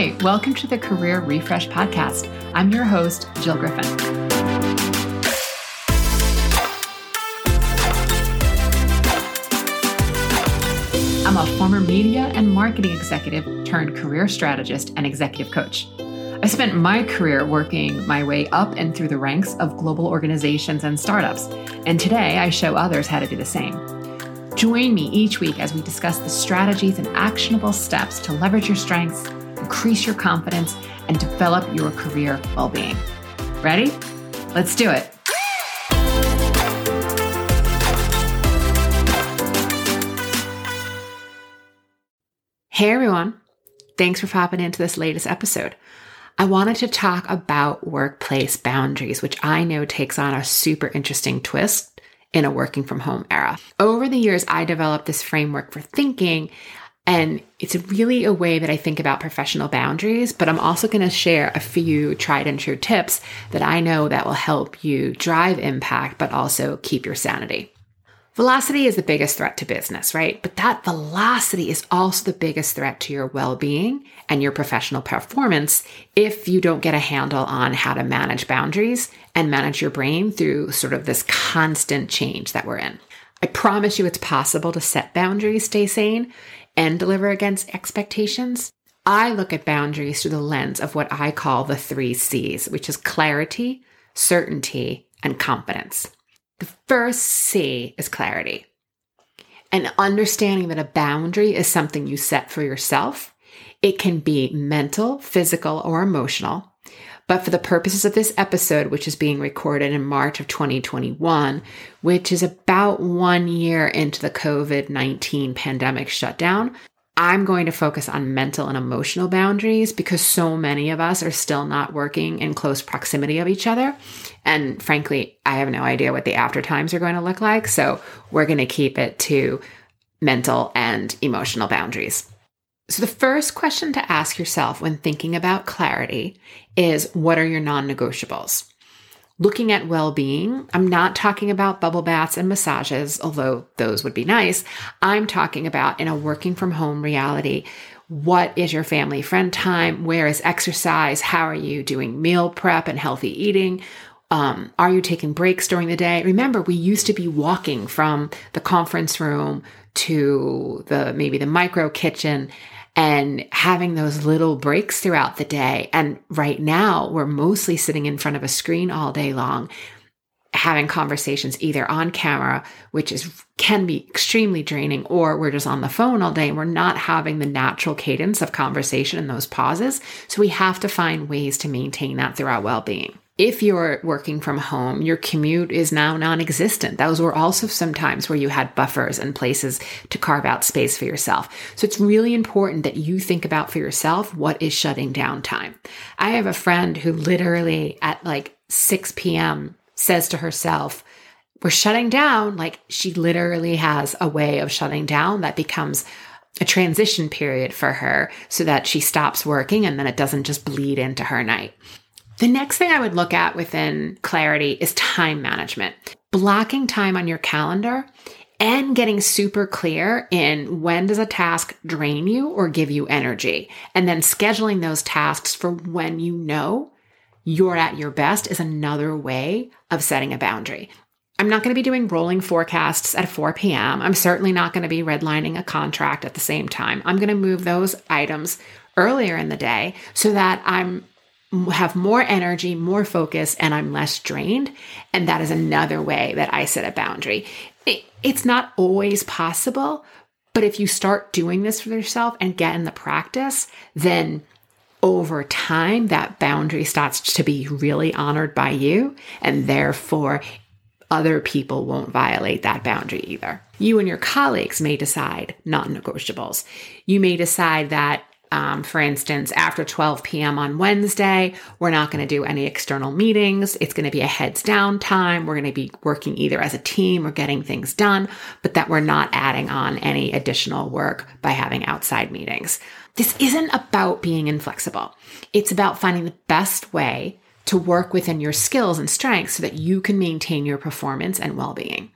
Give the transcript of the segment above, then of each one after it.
Hi, welcome to the Career Refresh Podcast. I'm your host, Jill Griffin. I'm a former media and marketing executive turned career strategist and executive coach. I spent my career working my way up and through the ranks of global organizations and startups, and today I show others how to do the same. Join me each week as we discuss the strategies and actionable steps to leverage your strengths, increase your confidence, and develop your career well being. Ready? Let's do it. Hey everyone. Thanks for popping into this latest episode. I wanted to talk about workplace boundaries, which I know takes on a super interesting twist in a working from home era. Over the years, I developed this framework for thinking, and it's really a way that I think about professional boundaries, but I'm also going to share a few tried and true tips that I know that will help you drive impact, but also keep your sanity. Velocity is the biggest threat to business, right? But that velocity is also the biggest threat to your well being and your professional performance if you don't get a handle on how to manage boundaries and manage your brain through sort of this constant change that we're in. I promise you it's possible to set boundaries, stay sane, and deliver against expectations. I look at boundaries through the lens of what I call the three C's, which is clarity, certainty, and confidence. The first C is clarity. And understanding that a boundary is something you set for yourself. It can be mental, physical, or emotional. But for the purposes of this episode, which is being recorded in March of 2021, which is about one year into the COVID 19 pandemic shutdown, I'm going to focus on mental and emotional boundaries because so many of us are still not working in close proximity of each other. And frankly, I have no idea what the after times are going to look like. So we're going to keep it to mental and emotional boundaries. So, the first question to ask yourself when thinking about clarity is what are your non negotiables? looking at well being, I'm not talking about bubble baths and massages, although those would be nice. I'm talking about in a working from home reality. What is your family friend time? Where is exercise? How are you doing meal prep and healthy eating? Um, are you taking breaks during the day? Remember, we used to be walking from the conference room to the maybe the micro kitchen and having those little breaks throughout the day. And right now, we're mostly sitting in front of a screen all day long, having conversations either on camera, which is can be extremely draining, or we're just on the phone all day and we're not having the natural cadence of conversation and those pauses. So we have to find ways to maintain that through our well-being if you're working from home, your commute is now non existent. Those were also some times where you had buffers and places to carve out space for yourself. So it's really important that you think about for yourself what is shutting down time. I have a friend who literally at like 6 p.m. says to herself, We're shutting down. Like she literally has a way of shutting down that becomes a transition period for her so that she stops working and then it doesn't just bleed into her night. The next thing I would look at within clarity is time management. Blocking time on your calendar and getting super clear in when does a task drain you or give you energy. And then scheduling those tasks for when you know you're at your best is another way of setting a boundary. I'm not going to be doing rolling forecasts at 4 p.m. I'm certainly not going to be redlining a contract at the same time. I'm going to move those items earlier in the day so that I'm have more energy, more focus, and I'm less drained. And that is another way that I set a boundary. It, it's not always possible, but if you start doing this for yourself and get in the practice, then over time, that boundary starts to be really honored by you. And therefore, other people won't violate that boundary either. You and your colleagues may decide non negotiables. You may decide that um, for instance, after 12 p.m. on Wednesday, we're not going to do any external meetings. It's going to be a heads down time. We're going to be working either as a team or getting things done, but that we're not adding on any additional work by having outside meetings. This isn't about being inflexible. It's about finding the best way to work within your skills and strengths so that you can maintain your performance and well being.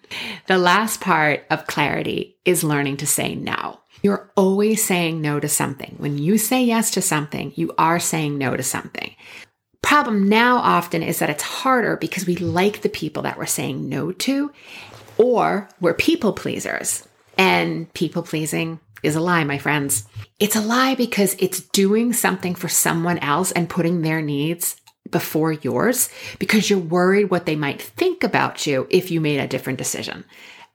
The last part of clarity is learning to say no. You're always saying no to something. When you say yes to something, you are saying no to something. Problem now often is that it's harder because we like the people that we're saying no to, or we're people pleasers. And people pleasing is a lie, my friends. It's a lie because it's doing something for someone else and putting their needs before yours because you're worried what they might think about you if you made a different decision.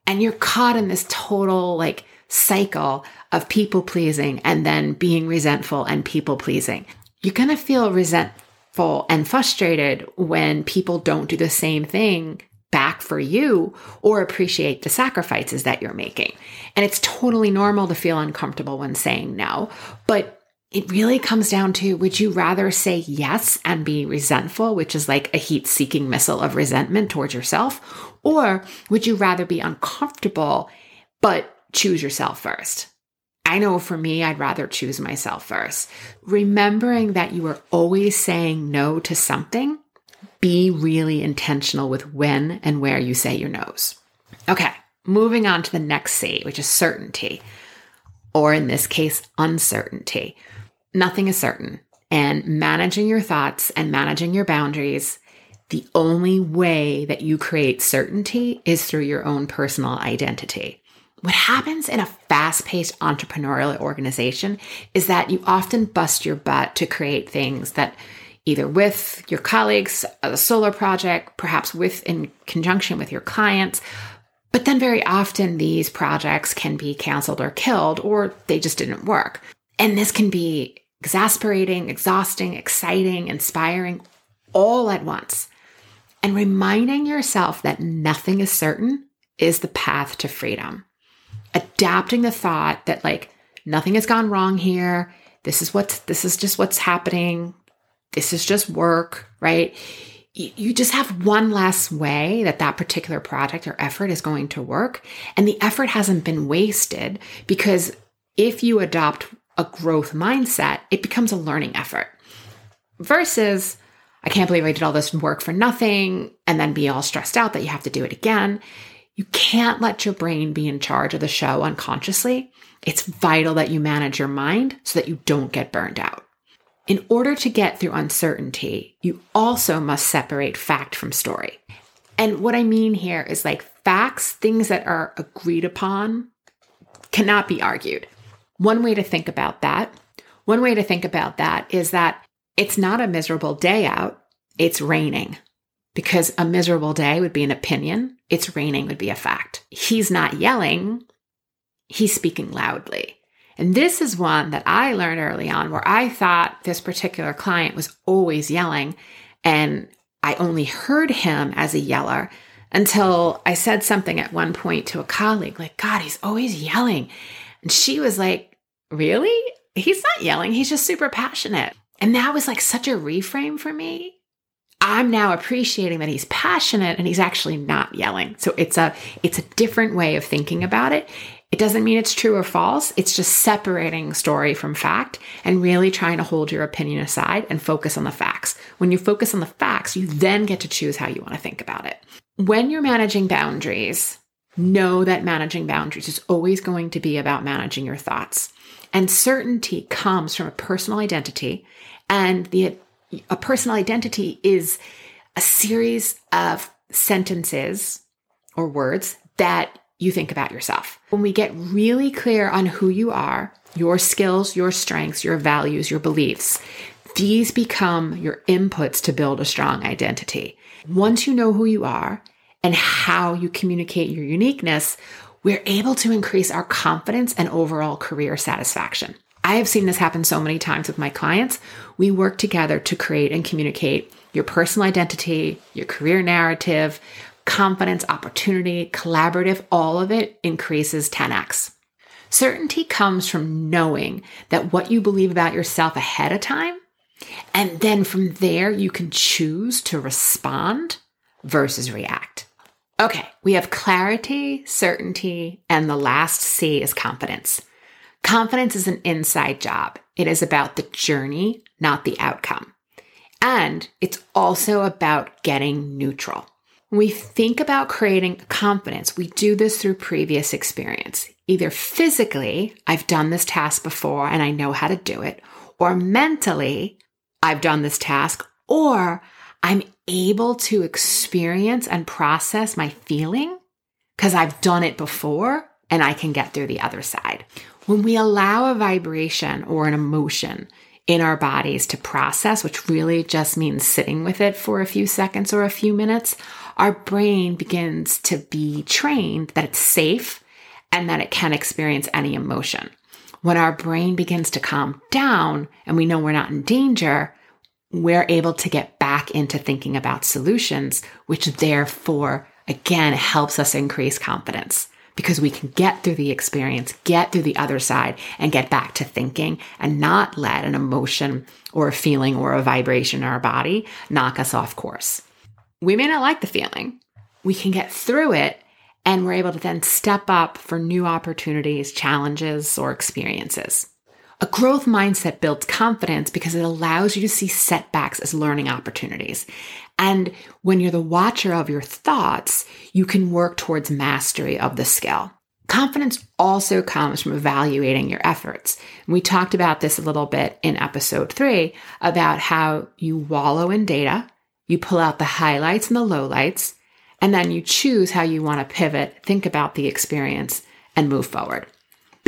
And you're caught in this total like cycle of people pleasing and then being resentful and people pleasing. You're going to feel resentful and frustrated when people don't do the same thing back for you or appreciate the sacrifices that you're making. And it's totally normal to feel uncomfortable when saying no, but it really comes down to would you rather say yes and be resentful, which is like a heat seeking missile of resentment towards yourself, or would you rather be uncomfortable but choose yourself first? I know for me, I'd rather choose myself first. Remembering that you are always saying no to something be really intentional with when and where you say your no's. Okay, moving on to the next C, which is certainty, or in this case, uncertainty. Nothing is certain, and managing your thoughts and managing your boundaries, the only way that you create certainty is through your own personal identity. What happens in a fast paced entrepreneurial organization is that you often bust your butt to create things that either with your colleagues, uh, a solo project, perhaps with in conjunction with your clients. But then very often these projects can be canceled or killed, or they just didn't work. And this can be exasperating, exhausting, exciting, inspiring, all at once. And reminding yourself that nothing is certain is the path to freedom. Adapting the thought that, like, nothing has gone wrong here. This is what's, this is just what's happening this is just work, right? You just have one less way that that particular project or effort is going to work. And the effort hasn't been wasted because if you adopt a growth mindset, it becomes a learning effort versus, I can't believe I did all this work for nothing and then be all stressed out that you have to do it again. You can't let your brain be in charge of the show unconsciously. It's vital that you manage your mind so that you don't get burned out. In order to get through uncertainty, you also must separate fact from story. And what I mean here is like facts, things that are agreed upon, cannot be argued. One way to think about that, one way to think about that is that it's not a miserable day out, it's raining. Because a miserable day would be an opinion, it's raining would be a fact. He's not yelling, he's speaking loudly. And this is one that I learned early on where I thought this particular client was always yelling. And I only heard him as a yeller until I said something at one point to a colleague, like, God, he's always yelling. And she was like, Really? He's not yelling. He's just super passionate. And that was like such a reframe for me. I'm now appreciating that he's passionate and he's actually not yelling. So it's a it's a different way of thinking about it. It doesn't mean it's true or false. It's just separating story from fact and really trying to hold your opinion aside and focus on the facts. When you focus on the facts, you then get to choose how you want to think about it. When you're managing boundaries, know that managing boundaries is always going to be about managing your thoughts. And certainty comes from a personal identity and the a personal identity is a series of sentences or words that you think about yourself. When we get really clear on who you are, your skills, your strengths, your values, your beliefs, these become your inputs to build a strong identity. Once you know who you are and how you communicate your uniqueness, we're able to increase our confidence and overall career satisfaction. I have seen this happen so many times with my clients. We work together to create and communicate your personal identity, your career narrative, confidence, opportunity, collaborative, all of it increases 10x. Certainty comes from knowing that what you believe about yourself ahead of time, and then from there, you can choose to respond versus react. Okay, we have clarity, certainty, and the last C is confidence. Confidence is an inside job. It is about the journey, not the outcome. And it's also about getting neutral. When we think about creating confidence, we do this through previous experience. Either physically, I've done this task before and I know how to do it, or mentally, I've done this task, or I'm able to experience and process my feeling because I've done it before and I can get through the other side. When we allow a vibration or an emotion in our bodies to process, which really just means sitting with it for a few seconds or a few minutes, our brain begins to be trained that it's safe and that it can experience any emotion. When our brain begins to calm down and we know we're not in danger, we're able to get back into thinking about solutions, which therefore, again, helps us increase confidence because we can get through the experience, get through the other side, and get back to thinking and not let an emotion or a feeling or a vibration in our body knock us off course. We may not like the feeling. We can get through it and we're able to then step up for new opportunities, challenges, or experiences. A growth mindset builds confidence because it allows you to see setbacks as learning opportunities. And when you're the watcher of your thoughts, you can work towards mastery of the skill. Confidence also comes from evaluating your efforts. we talked about this a little bit in episode three about how you wallow in data, you pull out the highlights and the lowlights, and then you choose how you want to pivot, think about the experience, and move forward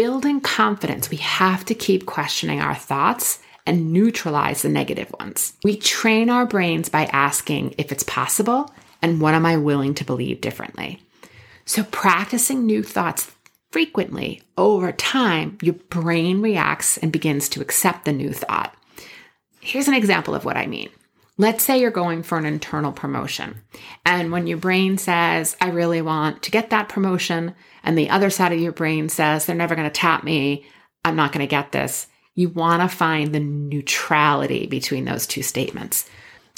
building confidence, we have to keep questioning our thoughts and neutralize the negative ones. We train our brains by asking if it's possible and what am I willing to believe differently. So, practicing new thoughts frequently over time, your brain reacts and begins to accept the new thought. Here's an example of what I mean. Let's say you're going for an internal promotion. And when your brain says, I really want to get that promotion, and the other side of your brain says, they're never going to tap me, I'm not going to get this, you want to find the neutrality between those two statements.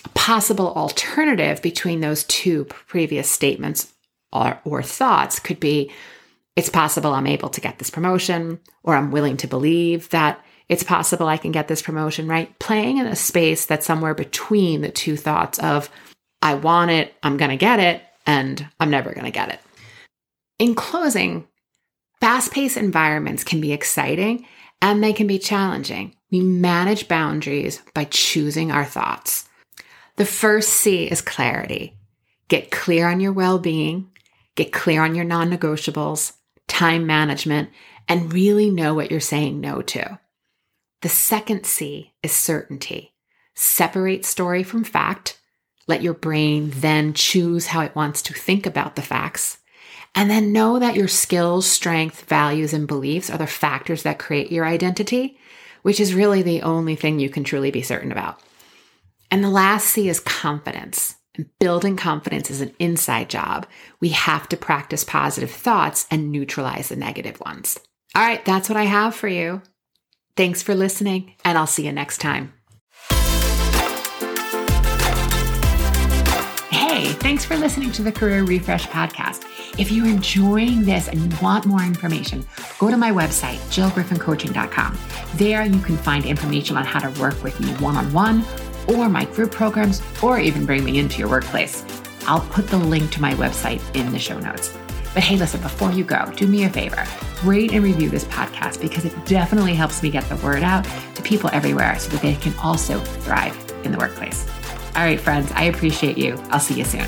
A possible alternative between those two previous statements or, or thoughts could be, it's possible I'm able to get this promotion, or I'm willing to believe that it's possible I can get this promotion, right? Playing in a space that's somewhere between the two thoughts of, I want it, I'm going to get it, and I'm never going to get it. In closing, fast paced environments can be exciting and they can be challenging. We manage boundaries by choosing our thoughts. The first C is clarity. Get clear on your well being, get clear on your non negotiables, time management, and really know what you're saying no to. The second C is certainty. Separate story from fact. Let your brain then choose how it wants to think about the facts. And then know that your skills, strength, values, and beliefs are the factors that create your identity, which is really the only thing you can truly be certain about. And the last C is confidence. And building confidence is an inside job. We have to practice positive thoughts and neutralize the negative ones. All right, that's what I have for you. Thanks for listening, and I'll see you next time. Hey, thanks for listening to the Career Refresh podcast. If you're enjoying this and you want more information, go to my website, jillgriffincoaching.com. There you can find information on how to work with me one on one, or my group programs, or even bring me into your workplace. I'll put the link to my website in the show notes. But hey, listen, before you go, do me a favor rate and review this podcast because it definitely helps me get the word out to people everywhere so that they can also thrive in the workplace. All right, friends, I appreciate you. I'll see you soon.